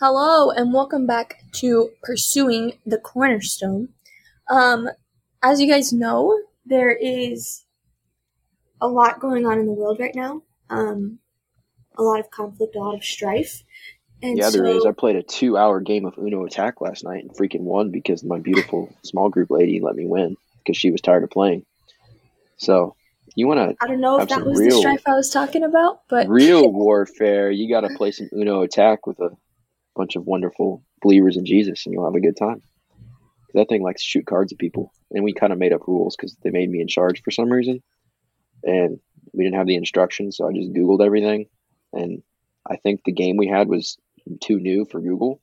Hello and welcome back to Pursuing the Cornerstone. Um, as you guys know, there is a lot going on in the world right now. Um, a lot of conflict, a lot of strife. And Yeah, so, there is. I played a two-hour game of Uno Attack last night and freaking won because my beautiful small group lady let me win because she was tired of playing. So, you want to? I don't know if that was the strife I was talking about, but real warfare? You got to play some Uno Attack with a bunch of wonderful believers in Jesus, and you'll have a good time. That thing likes to shoot cards at people, and we kind of made up rules because they made me in charge for some reason, and we didn't have the instructions, so I just Googled everything, and I think the game we had was too new for Google,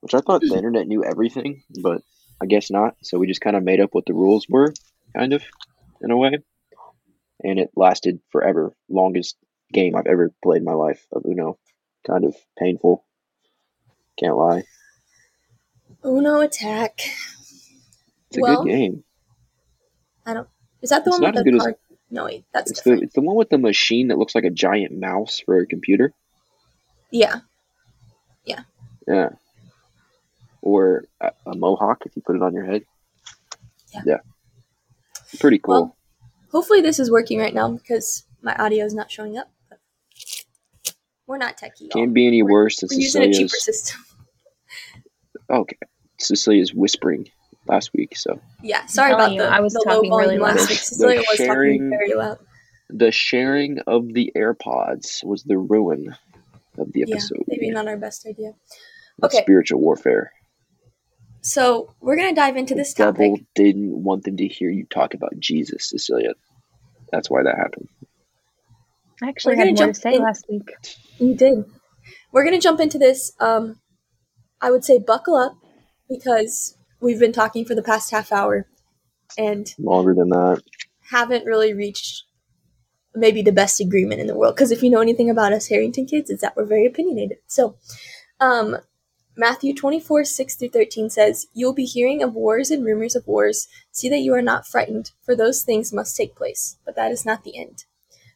which I thought the internet knew everything, but I guess not. So we just kind of made up what the rules were, kind of, in a way, and it lasted forever. Longest game I've ever played in my life of Uno. Kind of painful. Can't lie. Uno Attack. It's a Well, good game. I don't. Is that the It's one with the good as- card? No, wait, that's It's the it's the one with the machine that looks like a giant mouse for a computer. Yeah, Yeah. Yeah. Or a, a mohawk if you put it on your head. Yeah. Pretty cool. Well, hopefully this is working right now because my audio is not showing up. But we're not techie. y'all. Can't be any We're- worse than We're using a cheaper Cecilia's. system. Okay. Cecilia's whispering last week, so Yeah, sorry about you, the, I was the low talking volume really last loud. week. The Cecilia was sharing- talking very loud. the sharing of the AirPods was the ruin of the Yeah, episode. maybe not our best idea. of Okay. Spiritual warfare. So we're gonna dive into this the topic. devil didn't want them to hear you talk about Jesus, Cecilia. That's why that happened. I actually We're gonna had more to jump say in- last week. You did. We're gonna jump into this. Um, I would say buckle up because we've been talking for the past half hour and Longer than that. haven't really reached maybe the best agreement in the world. Because if you know anything about us Harrington kids, it's that we're very opinionated. So, um, Matthew 24, 6 through 13 says, You will be hearing of wars and rumors of wars. See that you are not frightened, for those things must take place, but that is not the end.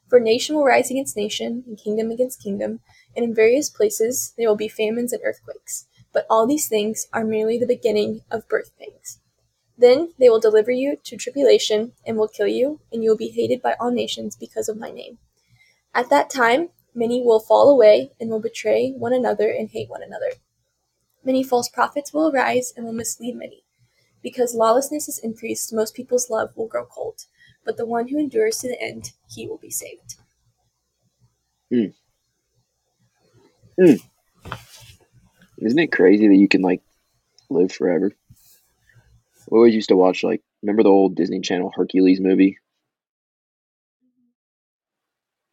For nation will rise against nation, and kingdom against kingdom, and in various places there will be famines and earthquakes. But all these things are merely the beginning of birth pangs. Then they will deliver you to tribulation and will kill you, and you will be hated by all nations because of my name. At that time, many will fall away and will betray one another and hate one another. Many false prophets will arise and will mislead many. Because lawlessness is increased, most people's love will grow cold. But the one who endures to the end, he will be saved. Hmm. Hmm. Isn't it crazy that you can like live forever? We always used to watch like remember the old Disney Channel Hercules movie?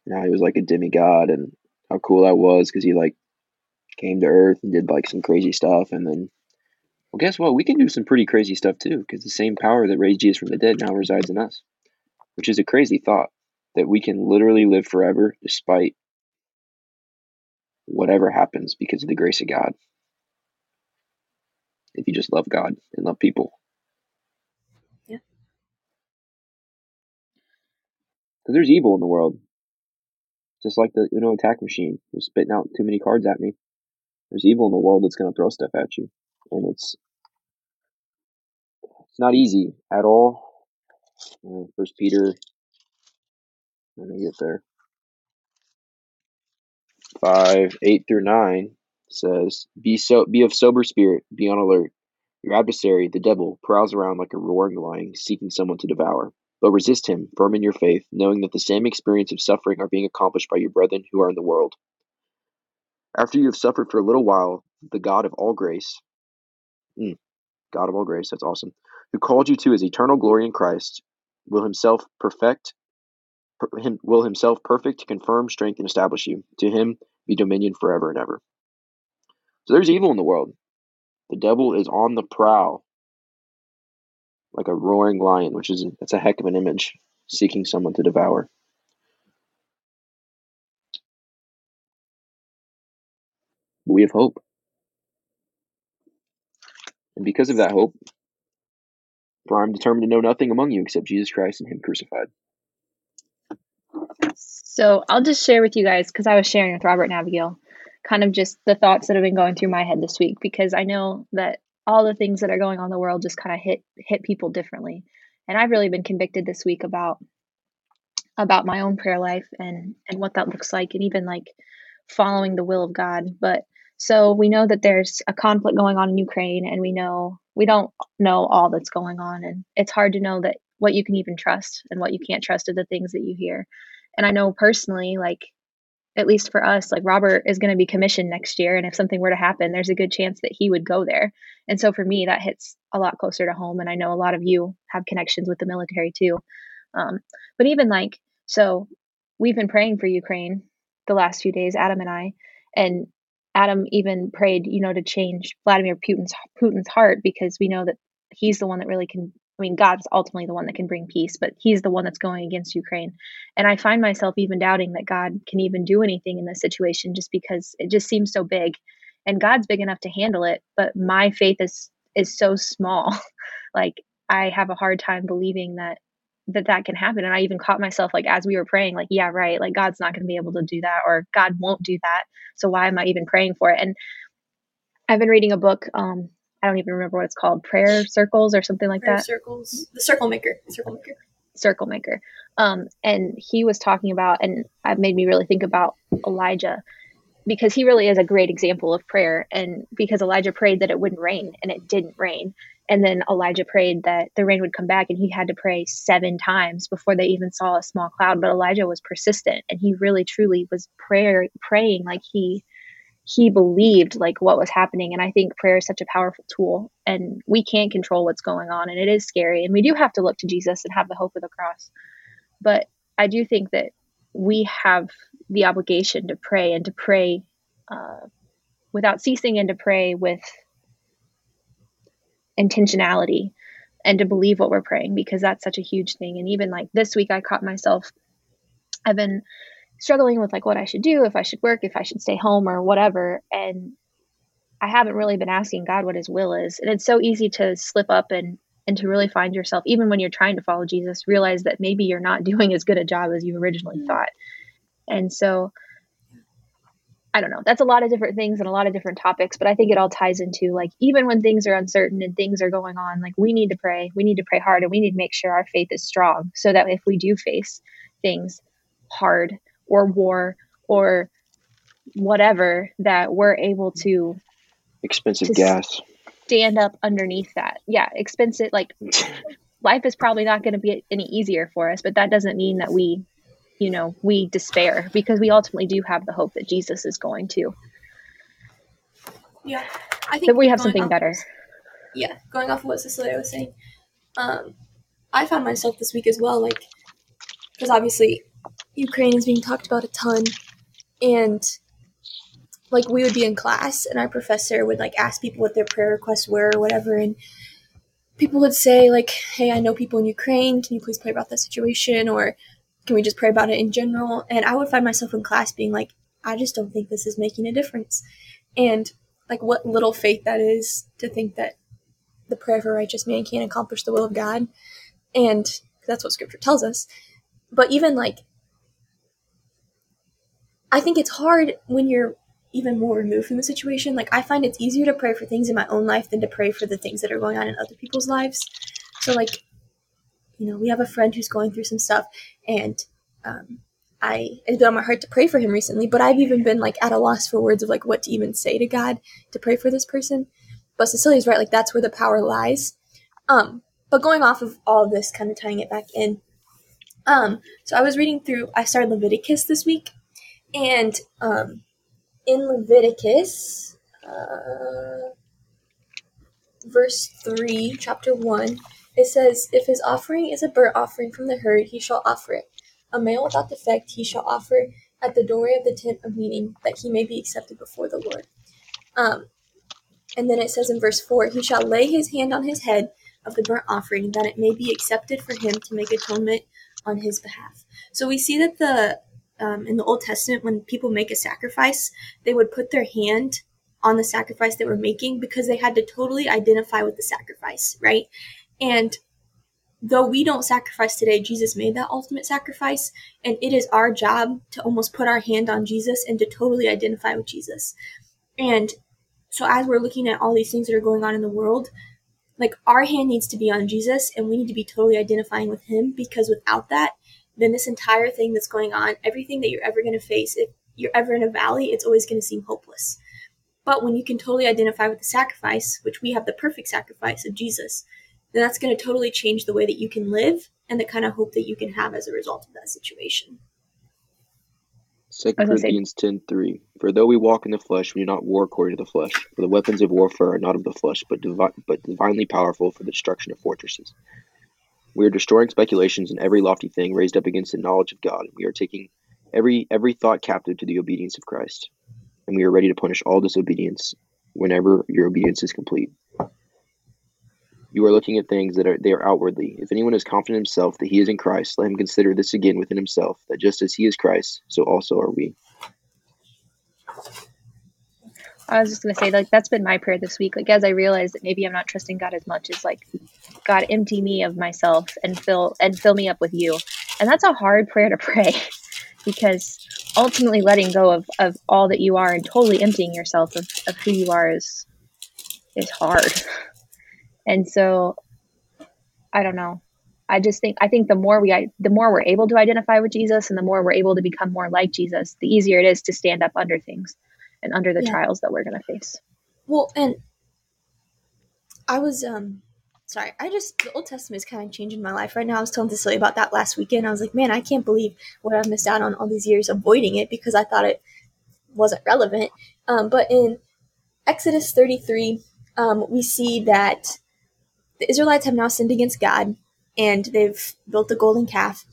Now he was like a demigod and how cool that was because he like came to Earth and did like some crazy stuff and then well guess what? We can do some pretty crazy stuff too because the same power that raised Jesus from the dead now resides in us. Which is a crazy thought that we can literally live forever despite whatever happens because of the grace of God. If you just love God and love people. Yeah. Because there's evil in the world. Just like the Uno attack machine was spitting out too many cards at me. There's evil in the world that's going to throw stuff at you. And it's it's not easy at all. Uh, First Peter, let me get there. 5, 8 through 9 says, Be so be of sober spirit, be on alert. Your adversary, the devil, prowls around like a roaring lion, seeking someone to devour. But resist him, firm in your faith, knowing that the same experience of suffering are being accomplished by your brethren who are in the world. After you have suffered for a little while, the God of all grace, mm, God of all grace, that's awesome, who called you to his eternal glory in Christ, will himself perfect, will himself perfect, to confirm, strength, and establish you. To him be dominion forever and ever. So there's evil in the world. The devil is on the prowl, like a roaring lion, which is that's a heck of an image, seeking someone to devour. We have hope, and because of that hope, for I'm determined to know nothing among you except Jesus Christ and Him crucified. So I'll just share with you guys because I was sharing with Robert and Abigail kind of just the thoughts that have been going through my head this week because I know that all the things that are going on in the world just kind of hit hit people differently. And I've really been convicted this week about about my own prayer life and and what that looks like and even like following the will of God. But so we know that there's a conflict going on in Ukraine and we know we don't know all that's going on and it's hard to know that what you can even trust and what you can't trust are the things that you hear. And I know personally like at least for us, like Robert is going to be commissioned next year. And if something were to happen, there's a good chance that he would go there. And so for me, that hits a lot closer to home. And I know a lot of you have connections with the military too. Um, but even like, so we've been praying for Ukraine the last few days, Adam and I, and Adam even prayed, you know, to change Vladimir Putin's Putin's heart because we know that he's the one that really can I mean, God's ultimately the one that can bring peace, but He's the one that's going against Ukraine. And I find myself even doubting that God can even do anything in this situation just because it just seems so big. And God's big enough to handle it, but my faith is is so small. like I have a hard time believing that that that can happen. And I even caught myself like as we were praying, like, yeah, right, like God's not going to be able to do that, or God won't do that. So why am I even praying for it? And I've been reading a book um, I don't even remember what it's called, prayer circles or something like prayer that. Circles, the circle maker, circle maker, circle maker. Um, and he was talking about, and it made me really think about Elijah because he really is a great example of prayer. And because Elijah prayed that it wouldn't rain, and it didn't rain. And then Elijah prayed that the rain would come back, and he had to pray seven times before they even saw a small cloud. But Elijah was persistent, and he really, truly was prayer praying like he he believed like what was happening and i think prayer is such a powerful tool and we can't control what's going on and it is scary and we do have to look to jesus and have the hope of the cross but i do think that we have the obligation to pray and to pray uh, without ceasing and to pray with intentionality and to believe what we're praying because that's such a huge thing and even like this week i caught myself i've been struggling with like what I should do, if I should work, if I should stay home or whatever. And I haven't really been asking God what his will is. And it's so easy to slip up and and to really find yourself even when you're trying to follow Jesus, realize that maybe you're not doing as good a job as you originally mm-hmm. thought. And so I don't know. That's a lot of different things and a lot of different topics, but I think it all ties into like even when things are uncertain and things are going on, like we need to pray. We need to pray hard and we need to make sure our faith is strong so that if we do face things hard or war or whatever that we're able to expensive to gas stand up underneath that yeah expensive like life is probably not going to be any easier for us but that doesn't mean that we you know we despair because we ultimately do have the hope that jesus is going to yeah i think that we have something better yeah going off of what cecilia was saying um i found myself this week as well like because obviously Ukraine is being talked about a ton, and like we would be in class, and our professor would like ask people what their prayer requests were or whatever, and people would say like, "Hey, I know people in Ukraine. Can you please pray about that situation?" or "Can we just pray about it in general?" And I would find myself in class being like, "I just don't think this is making a difference," and like what little faith that is to think that the prayer of a righteous man can't accomplish the will of God, and that's what Scripture tells us. But even like I think it's hard when you're even more removed from the situation. Like I find it's easier to pray for things in my own life than to pray for the things that are going on in other people's lives. So like, you know, we have a friend who's going through some stuff, and um, I it's been on my heart to pray for him recently. But I've even been like at a loss for words of like what to even say to God to pray for this person. But Cecilia's right; like that's where the power lies. Um, but going off of all of this, kind of tying it back in. Um, so I was reading through. I started Leviticus this week, and um, in Leviticus, uh, verse 3, chapter 1, it says, If his offering is a burnt offering from the herd, he shall offer it. A male without defect he shall offer at the doorway of the tent of meeting, that he may be accepted before the Lord. Um, and then it says in verse 4 He shall lay his hand on his head of the burnt offering, that it may be accepted for him to make atonement on his behalf. So we see that the um, in the Old Testament, when people make a sacrifice, they would put their hand on the sacrifice they were making because they had to totally identify with the sacrifice, right? And though we don't sacrifice today, Jesus made that ultimate sacrifice, and it is our job to almost put our hand on Jesus and to totally identify with Jesus. And so, as we're looking at all these things that are going on in the world, like our hand needs to be on Jesus, and we need to be totally identifying with Him because without that, then this entire thing that's going on, everything that you're ever going to face, if you're ever in a valley, it's always going to seem hopeless. But when you can totally identify with the sacrifice, which we have the perfect sacrifice of Jesus, then that's going to totally change the way that you can live and the kind of hope that you can have as a result of that situation. 2 Corinthians ten three. For though we walk in the flesh, we do not war according to the flesh. For the weapons of warfare are not of the flesh, but, divi- but divinely powerful for the destruction of fortresses. We are destroying speculations and every lofty thing raised up against the knowledge of God. We are taking every every thought captive to the obedience of Christ and we are ready to punish all disobedience whenever your obedience is complete. You are looking at things that are they are outwardly. If anyone is confident in himself that he is in Christ, let him consider this again within himself, that just as he is Christ, so also are we. I was just gonna say, like that's been my prayer this week. Like as I realized that maybe I'm not trusting God as much as like God empty me of myself and fill and fill me up with you. And that's a hard prayer to pray because ultimately letting go of, of all that you are and totally emptying yourself of, of who you are is is hard and so i don't know i just think i think the more we the more we're able to identify with jesus and the more we're able to become more like jesus the easier it is to stand up under things and under the yeah. trials that we're going to face well and i was um sorry, I just the Old Testament is kind of changing my life right now. I was telling Cecilia about that last weekend. I was like, man, I can't believe what I've missed out on all these years avoiding it because I thought it wasn't relevant. Um, but in Exodus 33, um, we see that the Israelites have now sinned against God and they've built a golden calf,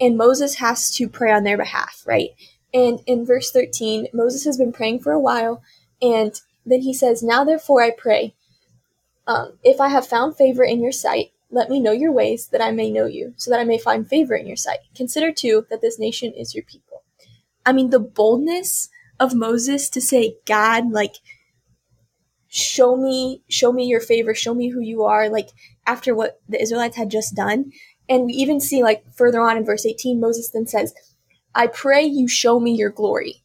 and Moses has to pray on their behalf, right? And in verse 13, Moses has been praying for a while, and then he says, Now therefore I pray um, if I have found favor in your sight, let me know your ways, that I may know you, so that I may find favor in your sight. Consider too that this nation is your people. I mean, the boldness of Moses to say, God, like, show me, show me your favor, show me who you are, like, after what the Israelites had just done. And we even see, like, further on in verse 18, Moses then says, I pray you show me your glory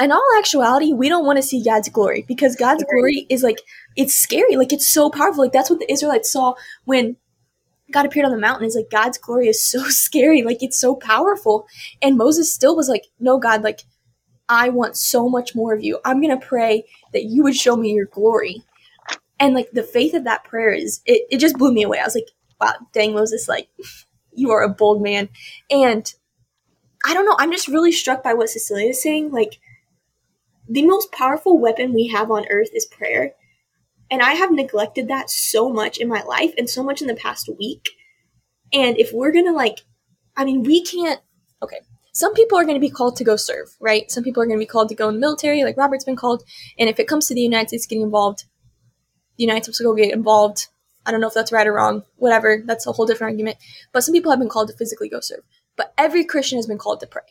in all actuality, we don't want to see God's glory because God's glory is like it's scary. Like it's so powerful. Like that's what the Israelites saw when God appeared on the mountain. Is like God's glory is so scary. Like it's so powerful. And Moses still was like, No, God, like I want so much more of you. I'm gonna pray that you would show me your glory. And like the faith of that prayer is it, it just blew me away. I was like, wow, dang Moses, like you are a bold man. And I don't know, I'm just really struck by what Cecilia is saying. Like the most powerful weapon we have on earth is prayer. And I have neglected that so much in my life and so much in the past week. And if we're going to, like, I mean, we can't, okay, some people are going to be called to go serve, right? Some people are going to be called to go in the military, like Robert's been called. And if it comes to the United States getting involved, the United States will go get involved. I don't know if that's right or wrong, whatever. That's a whole different argument. But some people have been called to physically go serve. But every Christian has been called to pray.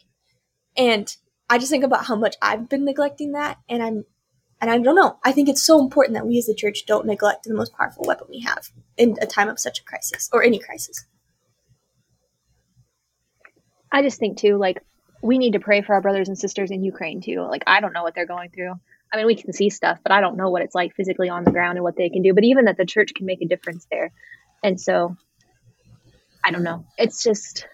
And I just think about how much I've been neglecting that, and I'm, and I don't know. I think it's so important that we as the church don't neglect the most powerful weapon we have in a time of such a crisis or any crisis. I just think too, like we need to pray for our brothers and sisters in Ukraine too. Like I don't know what they're going through. I mean, we can see stuff, but I don't know what it's like physically on the ground and what they can do. But even that the church can make a difference there, and so I don't know. It's just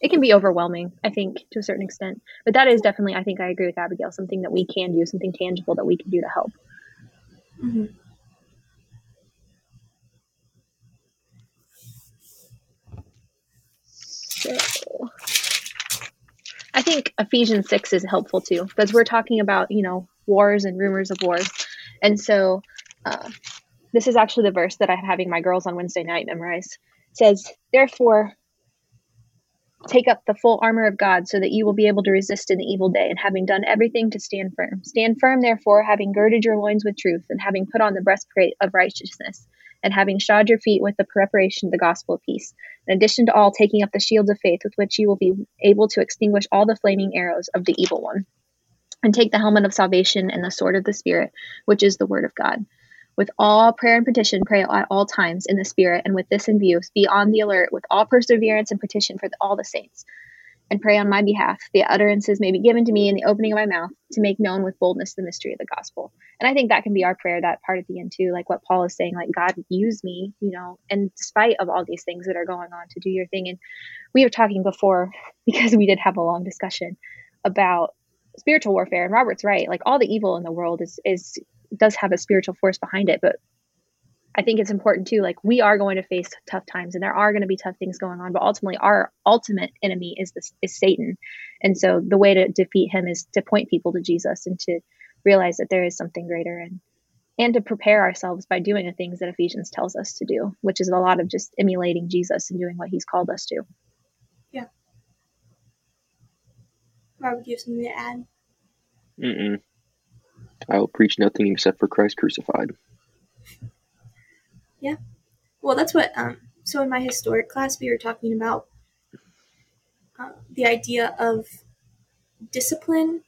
it can be overwhelming, I think, to a certain extent. But that is definitely, I think I agree with Abigail, something that we can do, something tangible that we can do to help. Mm-hmm. So, think Ephesians 6 is helpful too, because we're talking about, you know, wars and rumors of wars. And so, uh, this is actually the verse that I'm having my girls on Wednesday night memorize. It says, Therefore, Take up the full armor of God so that you will be able to resist in the evil day, and having done everything to stand firm. Stand firm, therefore, having girded your loins with truth, and having put on the breastplate of righteousness, and having shod your feet with the preparation of the gospel of peace. In addition to all, taking up the shield of faith with which you will be able to extinguish all the flaming arrows of the evil one. And take the helmet of salvation and the sword of the Spirit, which is the word of God With all prayer and petition, pray at all times in the Spirit, and with this in view, be on the alert with all perseverance and petition for all the saints and pray on my behalf. The utterances may be given to me in the opening of my mouth to make known with boldness the mystery of the gospel. And I think that can be our prayer, that part at the end too, like what Paul is saying, like God use me, you know, and despite of all these things that are going on to do your thing. And we were talking before because we did have a long discussion about spiritual warfare. And Robert's right, like all the evil in the world is is does have a spiritual force behind it, but I think it's important too. Like we are going to face tough times, and there are going to be tough things going on. But ultimately, our ultimate enemy is this is Satan, and so the way to defeat him is to point people to Jesus and to realize that there is something greater, and and to prepare ourselves by doing the things that Ephesians tells us to do, which is a lot of just emulating Jesus and doing what He's called us to. Yeah. Robert, do you have something to add? Mm-mm. I will preach nothing except for Christ crucified. Yeah. Well, that's what. Um, so in my historic class, we were talking about uh, the idea of discipline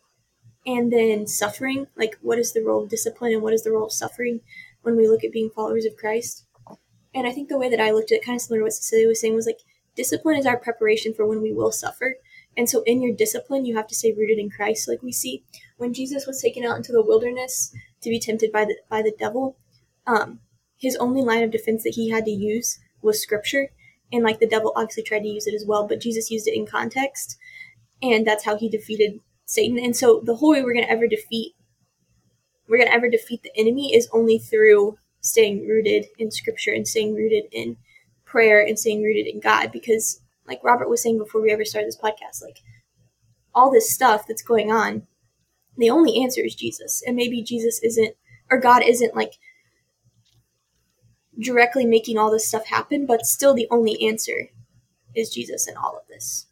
and then suffering. Like, what is the role of discipline and what is the role of suffering when we look at being followers of Christ? And I think the way that I looked at it, kind of similar to what Cecilia was saying, was like discipline is our preparation for when we will suffer. And so in your discipline, you have to stay rooted in Christ. Like we see when Jesus was taken out into the wilderness to be tempted by the by the devil, um, his only line of defense that he had to use was scripture and like the devil obviously tried to use it as well but jesus used it in context and that's how he defeated satan. And so the whole way we're going to ever defeat we're going to ever defeat the enemy is only through staying rooted in scripture and staying rooted in prayer and staying rooted in god because like robert was saying before we ever started this podcast like all this stuff that's going on the only answer is jesus and maybe jesus isn't or god isn't like directly making all this stuff happen, but still the only answer is Jesus in all of this.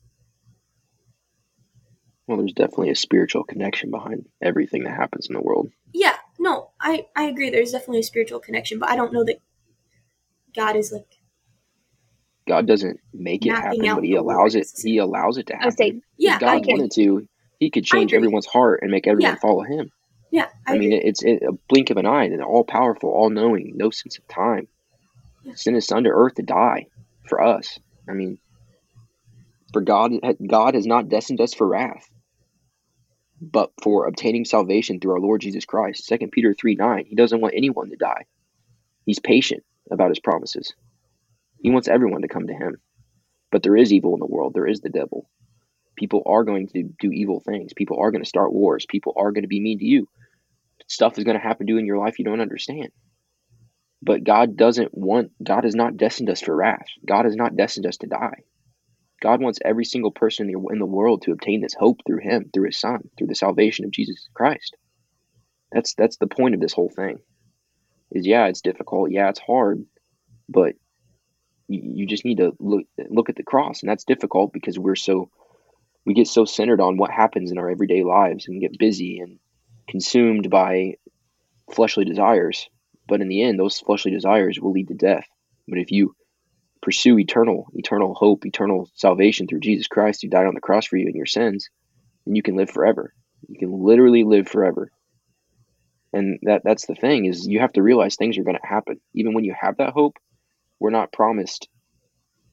Well, there's definitely a spiritual connection behind everything that happens in the world. Yeah, no, I I agree. There's definitely a spiritual connection, but I don't know that God is like God doesn't make it happen, but He allows it. He allows it to happen. I Say, yeah, if God wanted to, He could change everyone's heart and make everyone yeah. follow Him. Yeah, I, I mean, it's a blink of an eye, and all powerful, all knowing, no sense of time sent his son to earth to die for us. I mean, for God, God has not destined us for wrath, but for obtaining salvation through our Lord Jesus Christ. Second Peter 3 9, he doesn't want anyone to die. He's patient about his promises. He wants everyone to come to him. But there is evil in the world. There is the devil. People are going to do evil things. People are going to start wars. People are going to be mean to you. Stuff is going to happen to you in your life you don't understand. But God doesn't want, God has not destined us for wrath. God has not destined us to die. God wants every single person in the, in the world to obtain this hope through Him, through His Son, through the salvation of Jesus Christ. That's that's the point of this whole thing. Is yeah, it's difficult. Yeah, it's hard, but you, you just need to look look at the cross, and that's difficult because we're so we get so centered on what happens in our everyday lives and get busy and consumed by fleshly desires but in the end, those fleshly desires will lead to death. But if you pursue eternal, eternal hope, eternal salvation through Jesus Christ who died on the cross for you and your sins, then you can live forever. You can literally live forever. And that that's the thing is you have to realize things are going to happen. Even when you have that hope, we're not promised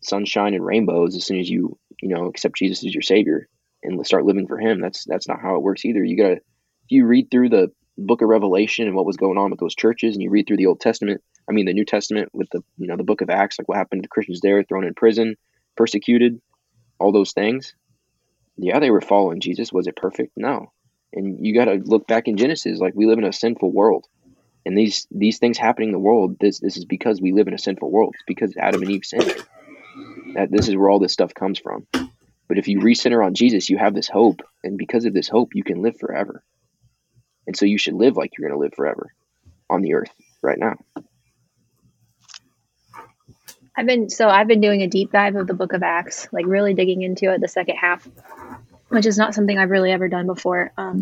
sunshine and rainbows as soon as you, you know, accept Jesus as your savior and start living for him. That's that's not how it works either. You got to if you read through the book of Revelation and what was going on with those churches, and you read through the Old Testament, I mean the New Testament with the you know the book of Acts, like what happened to the Christians there, thrown in prison, persecuted, all those things. Yeah, they were following Jesus. Was it perfect? No. And you got to look back in Genesis, like we live in a sinful world, and these these things happening in the world. This this is because we live in a sinful world. It's because Adam and Eve sinned. That this is where all this stuff comes from. But if you recenter on Jesus, you have this hope, and because of this hope, you can live forever. And so you should live like you're going to live forever on the earth right now. I've been so I've been doing a deep dive of the book of Acts, like really digging into it the second half, which is not something I've really ever done before. Um,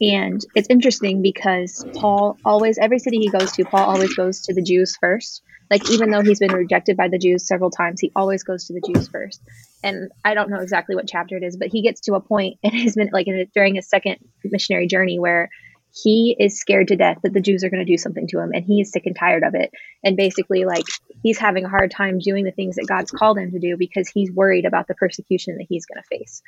and it's interesting because Paul always, every city he goes to, Paul always goes to the Jews first. Like, even though he's been rejected by the Jews several times, he always goes to the Jews first. And I don't know exactly what chapter it is, but he gets to a point in his, like, in, during his second missionary journey where he is scared to death that the Jews are going to do something to him and he is sick and tired of it. And basically, like, he's having a hard time doing the things that God's called him to do because he's worried about the persecution that he's going to face.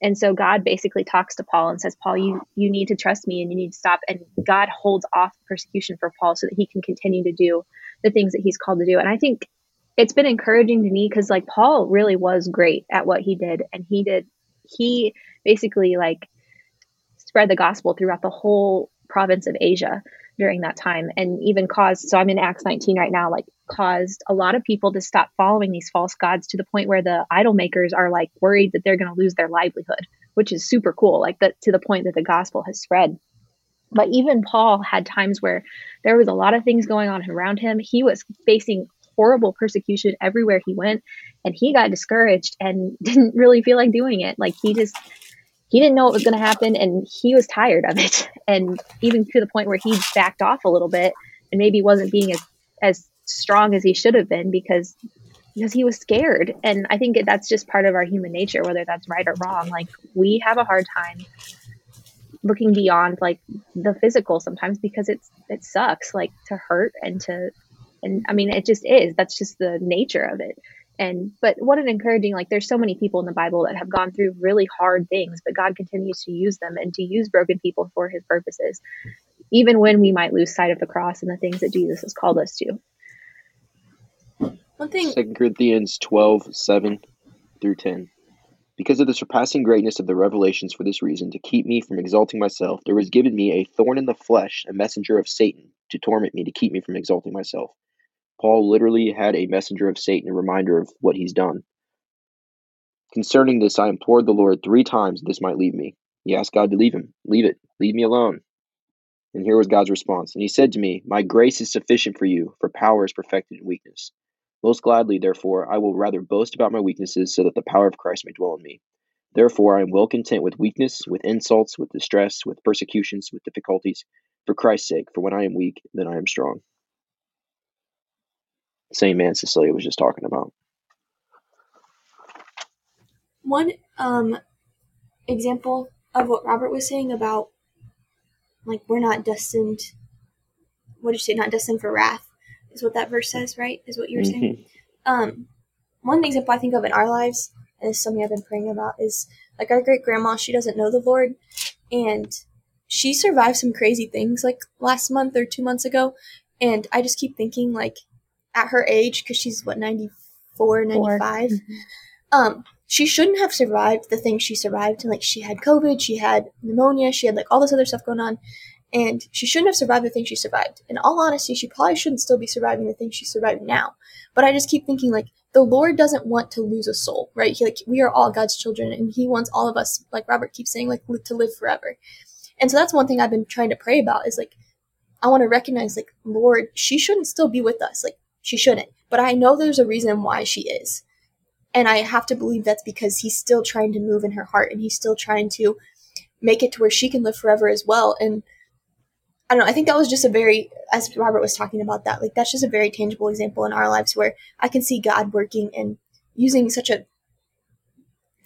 And so God basically talks to Paul and says, Paul, you, you need to trust me and you need to stop. And God holds off persecution for Paul so that he can continue to do the things that he's called to do. And I think it's been encouraging to me because, like, Paul really was great at what he did. And he did, he basically, like, spread the gospel throughout the whole province of Asia during that time and even caused so I'm in Acts 19 right now like caused a lot of people to stop following these false gods to the point where the idol makers are like worried that they're going to lose their livelihood which is super cool like that to the point that the gospel has spread but even Paul had times where there was a lot of things going on around him he was facing horrible persecution everywhere he went and he got discouraged and didn't really feel like doing it. Like he just he didn't know what was going to happen and he was tired of it. And even to the point where he backed off a little bit and maybe wasn't being as as strong as he should have been because because he was scared. And i think that's just part of our human nature whether that's right or wrong. Like we have a hard time looking beyond like the physical sometimes because it's it sucks like to hurt and to and i mean it just is that's just the nature of it and but what an encouraging like there's so many people in the bible that have gone through really hard things but god continues to use them and to use broken people for his purposes even when we might lose sight of the cross and the things that jesus has called us to one thing Second Corinthians 12, 7 through 10. Because of the surpassing greatness of the revelations for this reason, to keep me from exalting myself, there was given me a thorn in the flesh, a messenger of Satan, to torment me, to keep me from exalting myself. Paul literally had a messenger of Satan, a reminder of what he's done. Concerning this, I implored the Lord three times this might leave me. He asked God to leave him. Leave it. Leave me alone. And here was God's response. And he said to me, My grace is sufficient for you, for power is perfected in weakness. Most gladly, therefore, I will rather boast about my weaknesses, so that the power of Christ may dwell in me. Therefore, I am well content with weakness, with insults, with distress, with persecutions, with difficulties, for Christ's sake. For when I am weak, then I am strong. Same man Cecilia was just talking about. one um example of what Robert was saying about like we're not destined what did you say? Not destined for wrath is what that verse says right? Is what you were saying? Um one example I think of in our lives and it's something I've been praying about is like our great grandma she doesn't know the Lord and she survived some crazy things like last month or two months ago and I just keep thinking like at her age because she's what 94 95 um she shouldn't have survived the things she survived and like she had covid she had pneumonia she had like all this other stuff going on and she shouldn't have survived the things she survived. In all honesty she probably shouldn't still be surviving the things she survived now but i just keep thinking like the lord doesn't want to lose a soul right? He, like we are all god's children and he wants all of us like robert keeps saying like to live forever. And so that's one thing i've been trying to pray about is like i want to recognize like lord she shouldn't still be with us. Like she shouldn't but i know there's a reason why she is and I have to believe that's because he's still trying to move in her heart and he's still trying to make it to where she can live forever as well. And I don't know, I think that was just a very, as Robert was talking about that, like that's just a very tangible example in our lives where I can see God working and using such a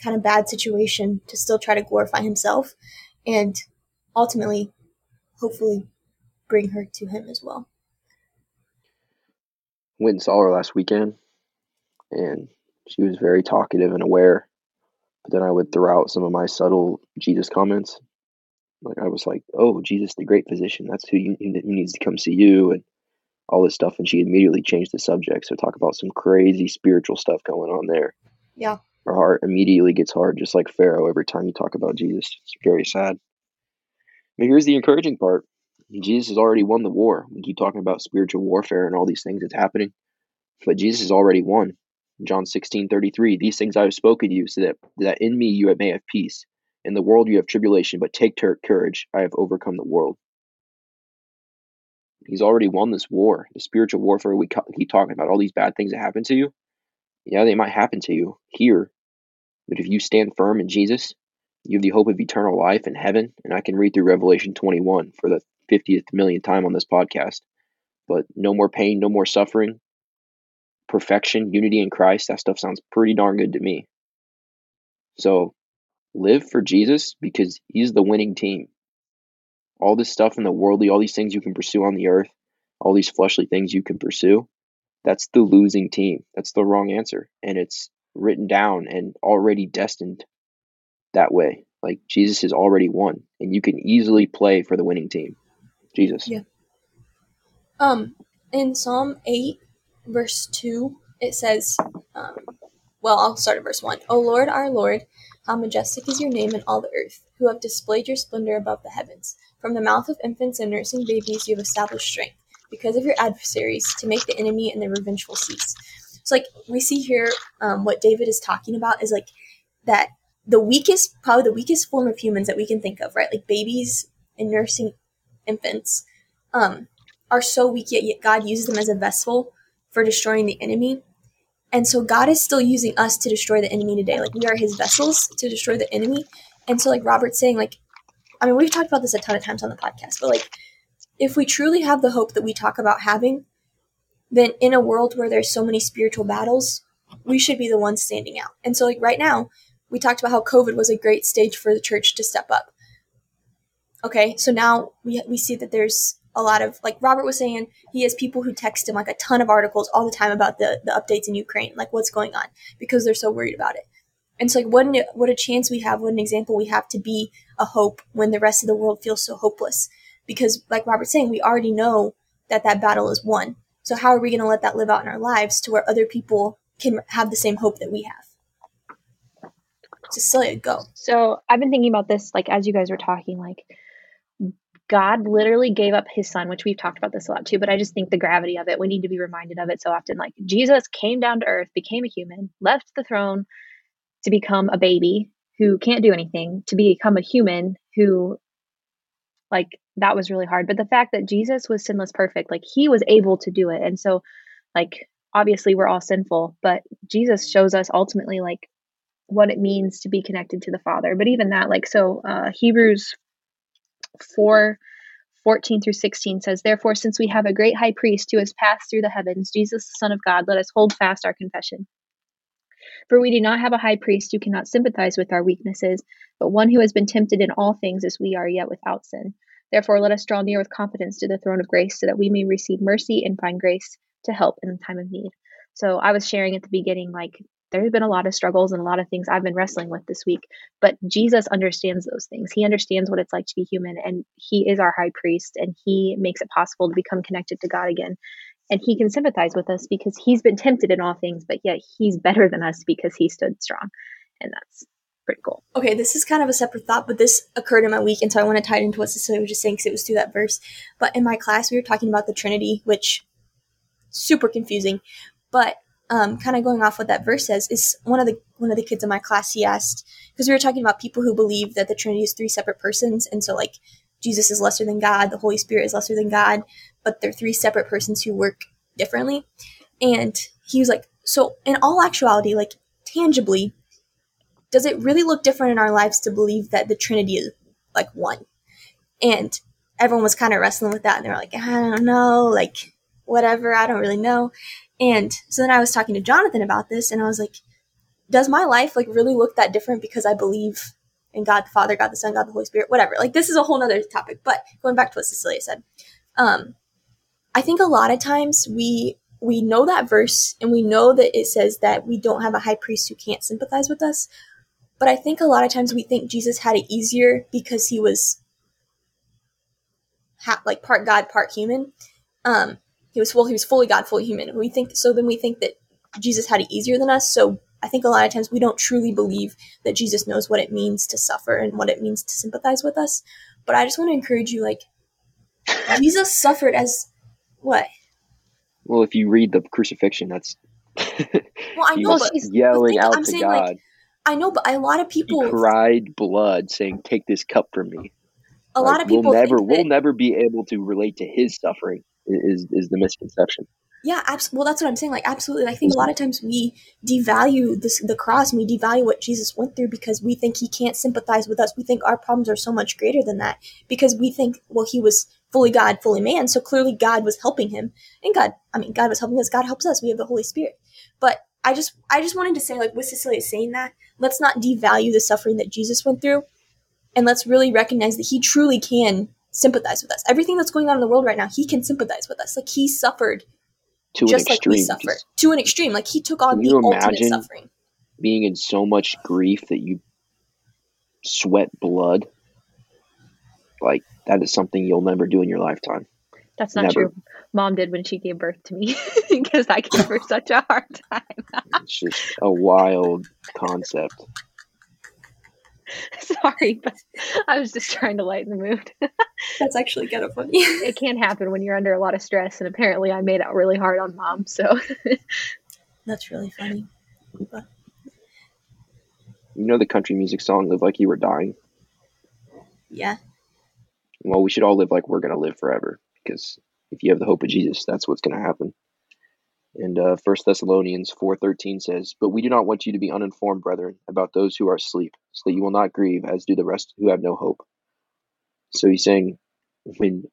kind of bad situation to still try to glorify himself and ultimately, hopefully, bring her to him as well. Went and saw her last weekend, and she was very talkative and aware. But then I would throw out some of my subtle Jesus comments. Like I was like, "Oh, Jesus, the great physician. That's who, you, who needs to come see you," and all this stuff. And she immediately changed the subject. So talk about some crazy spiritual stuff going on there. Yeah. Her heart immediately gets hard, just like Pharaoh. Every time you talk about Jesus, it's very sad. But here's the encouraging part: Jesus has already won the war. We keep talking about spiritual warfare and all these things that's happening, but Jesus has already won. John 16, 33, These things I have spoken to you, so that, that in me you may have peace. In the world you have tribulation, but take courage. I have overcome the world. He's already won this war. The spiritual warfare we keep talking about, all these bad things that happen to you, yeah, they might happen to you here. But if you stand firm in Jesus, you have the hope of eternal life in heaven. And I can read through Revelation 21 for the 50th million time on this podcast. But no more pain, no more suffering, perfection, unity in Christ, that stuff sounds pretty darn good to me. So live for Jesus because he's the winning team. all this stuff in the worldly, all these things you can pursue on the earth, all these fleshly things you can pursue, that's the losing team. That's the wrong answer. And it's written down and already destined that way. Like Jesus has already won, and you can easily play for the winning team. Jesus. Yeah. Um, in Psalm 8, verse 2, it says, um, well, I'll start at verse 1. O Lord, our Lord, how majestic is your name in all the earth, who have displayed your splendor above the heavens. From the mouth of infants and nursing babies, you have established strength, because of your adversaries, to make the enemy and the revengeful cease. So, like, we see here um, what David is talking about is like that the weakest, probably the weakest form of humans that we can think of, right? Like babies and nursing infants, um, are so weak, yet, yet God uses them as a vessel for destroying the enemy. And so God is still using us to destroy the enemy today. Like we are his vessels to destroy the enemy. And so like Robert's saying, like, I mean, we've talked about this a ton of times on the podcast, but like if we truly have the hope that we talk about having, then in a world where there's so many spiritual battles, we should be the ones standing out. And so like right now, we talked about how COVID was a great stage for the church to step up. Okay, so now we we see that there's a lot of like Robert was saying, he has people who text him like a ton of articles all the time about the the updates in Ukraine, like what's going on, because they're so worried about it. And so like what an, what a chance we have, what an example we have to be a hope when the rest of the world feels so hopeless. Because like Robert's saying, we already know that that battle is won. So how are we going to let that live out in our lives to where other people can have the same hope that we have? Cecilia, go. So I've been thinking about this, like as you guys were talking, like God literally gave up his son, which we've talked about this a lot too, but I just think the gravity of it, we need to be reminded of it so often. Like Jesus came down to earth, became a human, left the throne to become a baby who can't do anything, to become a human who, like, that was really hard. But the fact that Jesus was sinless perfect, like, he was able to do it. And so, like, obviously we're all sinful, but Jesus shows us ultimately, like, what it means to be connected to the Father. But even that, like, so uh, Hebrews 4 14 through 16 says, Therefore, since we have a great high priest who has passed through the heavens, Jesus, the Son of God, let us hold fast our confession. For we do not have a high priest who cannot sympathize with our weaknesses, but one who has been tempted in all things as we are, yet without sin. Therefore, let us draw near with confidence to the throne of grace so that we may receive mercy and find grace to help in the time of need. So, I was sharing at the beginning, like, there's been a lot of struggles and a lot of things I've been wrestling with this week. But Jesus understands those things. He understands what it's like to be human, and He is our high priest, and He makes it possible to become connected to God again. And He can sympathize with us because He's been tempted in all things, but yet He's better than us because He stood strong. And that's pretty cool. Okay, this is kind of a separate thought, but this occurred in my week, and so I want to tie it into what Cecilia was just saying because it was through that verse. But in my class, we were talking about the Trinity, which super confusing. But um, kind of going off what that verse says, is one of the one of the kids in my class. He asked because we were talking about people who believe that the Trinity is three separate persons, and so like Jesus is lesser than God, the Holy Spirit is lesser than God, but they're three separate persons who work differently. And he was like, so in all actuality, like tangibly, does it really look different in our lives to believe that the Trinity is like one? And everyone was kind of wrestling with that, and they were like, I don't know, like whatever, I don't really know. And so then I was talking to Jonathan about this, and I was like, does my life like really look that different because I believe in God the Father, God the Son, God the Holy Spirit, whatever. Like this is a whole nother topic. But going back to what Cecilia said, um, I think a lot of times we we know that verse and we know that it says that we don't have a high priest who can't sympathize with us. But I think a lot of times we think Jesus had it easier because he was ha- like part God, part human. Um, he was well, he was fully God, fully human. We think so. Then we think that Jesus had it easier than us. So I think a lot of times we don't truly believe that Jesus knows what it means to suffer and what it means to sympathize with us. But I just want to encourage you, like Jesus suffered as what? Well, if you read the crucifixion, that's well, I know, but yelling out I'm to saying, God. Like, I know, but a lot of people he cried blood, saying, "Take this cup from me." A like, lot of people we'll never that, we'll never be able to relate to his suffering is is the misconception. Yeah, abs- well, that's what I'm saying. Like, absolutely. I think a lot of times we devalue this, the cross and we devalue what Jesus went through because we think he can't sympathize with us. We think our problems are so much greater than that because we think, well, he was fully God, fully man. So clearly God was helping him. And God, I mean, God was helping us. God helps us. We have the Holy Spirit. But I just, I just wanted to say, like, with Cecilia saying that, let's not devalue the suffering that Jesus went through. And let's really recognize that he truly can sympathize with us. Everything that's going on in the world right now, he can sympathize with us. Like he suffered to just an like we extreme. suffer because to an extreme. Like he took on Can the you ultimate suffering. being in so much grief that you sweat blood, like that is something you'll never do in your lifetime. That's not Never. true. Mom did when she gave birth to me because I gave her such a hard time. It's just a wild concept. Sorry, but I was just trying to lighten the mood. That's actually kind of funny. it can happen when you're under a lot of stress, and apparently I made it really hard on mom. So That's really funny. But You know the country music song "Live Like You Were Dying." yeah, Well, we should all live like we're gonna live forever because if you have the hope of Jesus, that's what's gonna happen. And uh, First Thessalonians four thirteen says, "But we do not want you to be uninformed, brethren, about those who are asleep, so that you will not grieve as do the rest who have no hope." So he's saying, when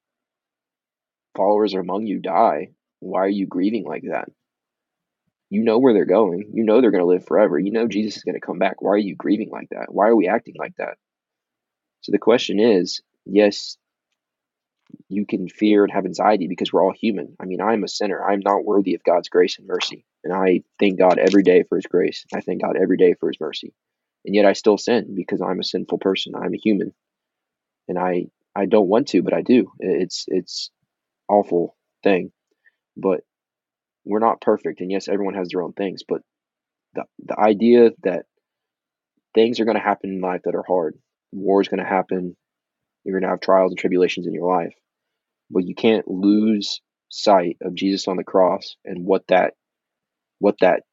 followers are among you die, why are you grieving like that? You know where they're going. You know they're going to live forever. You know Jesus is going to come back. Why are you grieving like that? Why are we acting like that? So the question is, yes, you can fear and have anxiety because we're all human. I mean, I'm a sinner. I'm not worthy of God's grace and mercy. And I thank God every day for his grace. I thank God every day for his mercy. And yet I still sin because I'm a sinful person. I'm a human. And I I don't want to, but I do. It's it's awful thing. But we're not perfect. And yes, everyone has their own things, but the the idea that things are going to happen in life that are hard. War is going to happen. You're going to have trials and tribulations in your life but you can't lose sight of Jesus on the cross and what that what that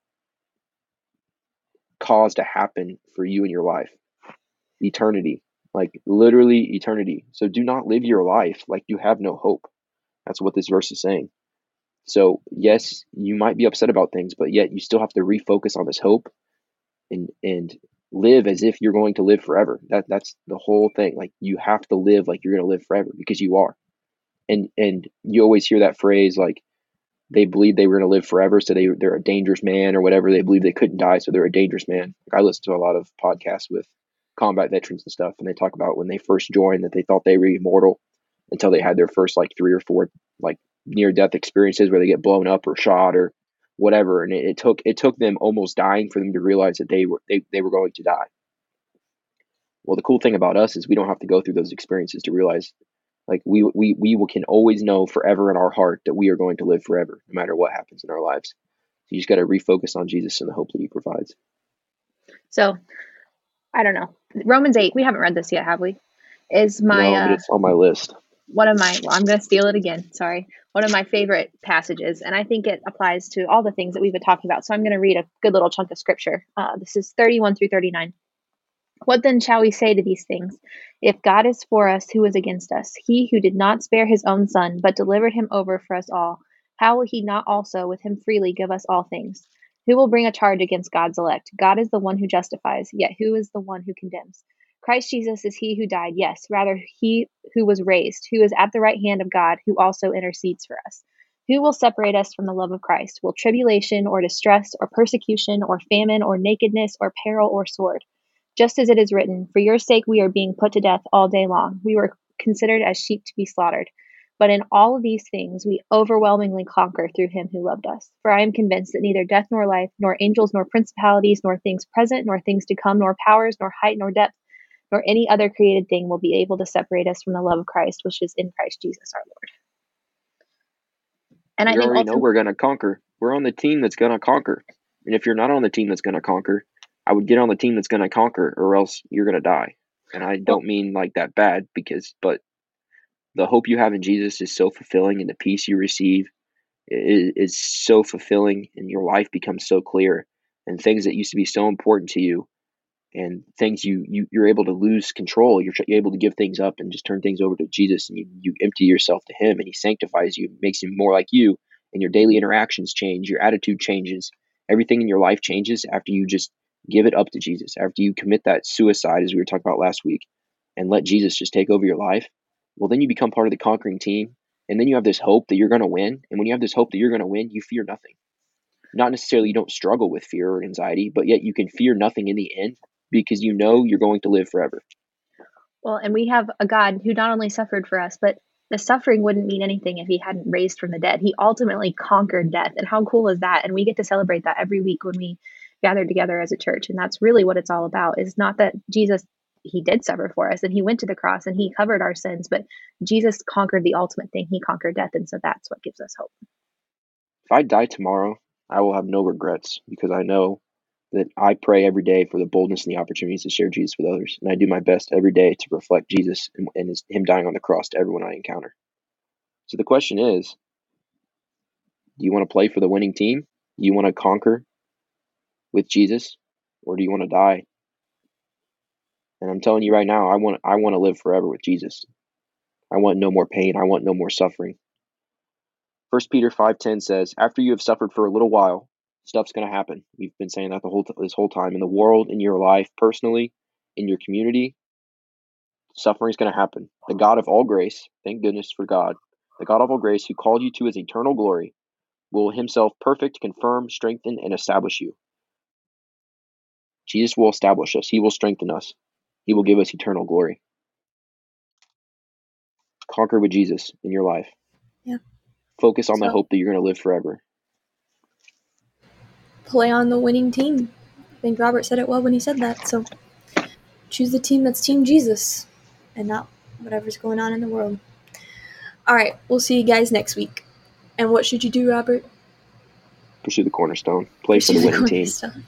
caused to happen for you in your life. Eternity. Like literally eternity. So do not live your life like you have no hope. That's what this verse is saying. So, yes, you might be upset about things, but yet you still have to refocus on this hope and and live as if you're going to live forever. That that's the whole thing. Like you have to live like you're going to live forever because you are and and you always hear that phrase like they believe they were going to live forever so they they're a dangerous man or whatever they believe they couldn't die so they're a dangerous man like i listen to a lot of podcasts with combat veterans and stuff and they talk about when they first joined that they thought they were immortal until they had their first like three or four like near death experiences where they get blown up or shot or whatever and it, it took it took them almost dying for them to realize that they were they, they were going to die well the cool thing about us is we don't have to go through those experiences to realize like we we we can always know forever in our heart that we are going to live forever, no matter what happens in our lives. So you just got to refocus on Jesus and the hope that He provides. so I don't know. Romans eight. We haven't read this yet, have we? Is my no, uh, it's on my list. One of my well i'm going to steal it again sorry. One of my favorite passages and i think it applies to all the things that we've been talking about so i'm going to read a good little chunk of scripture. Uh, this is 31 through 39 what then shall we say to these things? If god is for us who is against us? He who did not spare his own son but delivered him over for us all how will he not also with him freely give us all things? Who will bring a charge against god's elect? God is the one who justifies yet who is the one who condemns Christ Jesus is he who died, yes, rather he who was raised, who is at the right hand of God, who also intercedes for us. Who will separate us from the love of Christ? Will tribulation or distress or persecution or famine or nakedness or peril or sword? Just as it is written, For your sake we are being put to death all day long. We were considered as sheep to be slaughtered. But in all of these things we overwhelmingly conquer through him who loved us. For I am convinced that neither death nor life, nor angels nor principalities, nor things present, nor things to come, nor powers, nor height, nor depth, nor any other created thing will be able to separate us from the love of Christ, which is in Christ Jesus our Lord. And I we think already know we're going to conquer. We're on the team that's going to conquer. And if you're not on the team that's going to conquer, I would get on the team that's going to conquer, or else you're going to die. And I don't mean like that bad, because but the hope you have in Jesus is so fulfilling, and the peace you receive is, is so fulfilling, and your life becomes so clear, and things that used to be so important to you and things you, you you're able to lose control. You're, you're able to give things up and just turn things over to jesus and you, you empty yourself to him and he sanctifies you makes you more like you and your daily interactions change your attitude changes everything in your life changes after you just give it up to jesus after you commit that suicide as we were talking about last week and let jesus just take over your life. Well then you become part of the conquering team and then you have this hope that you're going to win and when you have this hope that you're going to win you fear nothing. Not necessarily you don't struggle with fear or anxiety but yet you can fear nothing in the end because you know you're going to live forever. Well, and we have a God who not only suffered for us, but the suffering wouldn't mean anything if he hadn't raised from the dead. He ultimately conquered death. And how cool is that? And we get to celebrate that every week when we gather together as a church. And that's really what it's all about. Is not that Jesus he did suffer for us and he went to the cross and he covered our sins, but Jesus conquered the ultimate thing. He conquered death. And so that's what gives us hope. If I die tomorrow, I will have no regrets because I know that I pray every day for the boldness and the opportunities to share Jesus with others. And I do my best every day to reflect Jesus and, and his, him dying on the cross to everyone I encounter. So the question is do you want to play for the winning team? Do you want to conquer with Jesus? Or do you want to die? And I'm telling you right now, I want I want to live forever with Jesus. I want no more pain. I want no more suffering. 1 Peter 5:10 says, "After you have suffered for a little while, stuff's going to happen. We've been saying that the whole this whole time in the world, in your life, personally, in your community. Suffering is going to happen. The God of all grace, thank goodness for God, the God of all grace who called you to his eternal glory, will himself perfect, confirm, strengthen, and establish you. Jesus will establish us. He will strengthen us. He will give us eternal glory. Conquer with Jesus in your life. Yeah. Focus on the hope that you're going to live forever. Play on the winning team. I think Robert said it well when he said that. So choose the team that's Team Jesus and not whatever's going on in the world. All right, we'll see you guys next week. And what should you do, Robert? Pursue the cornerstone. Play for the Pursue winning team.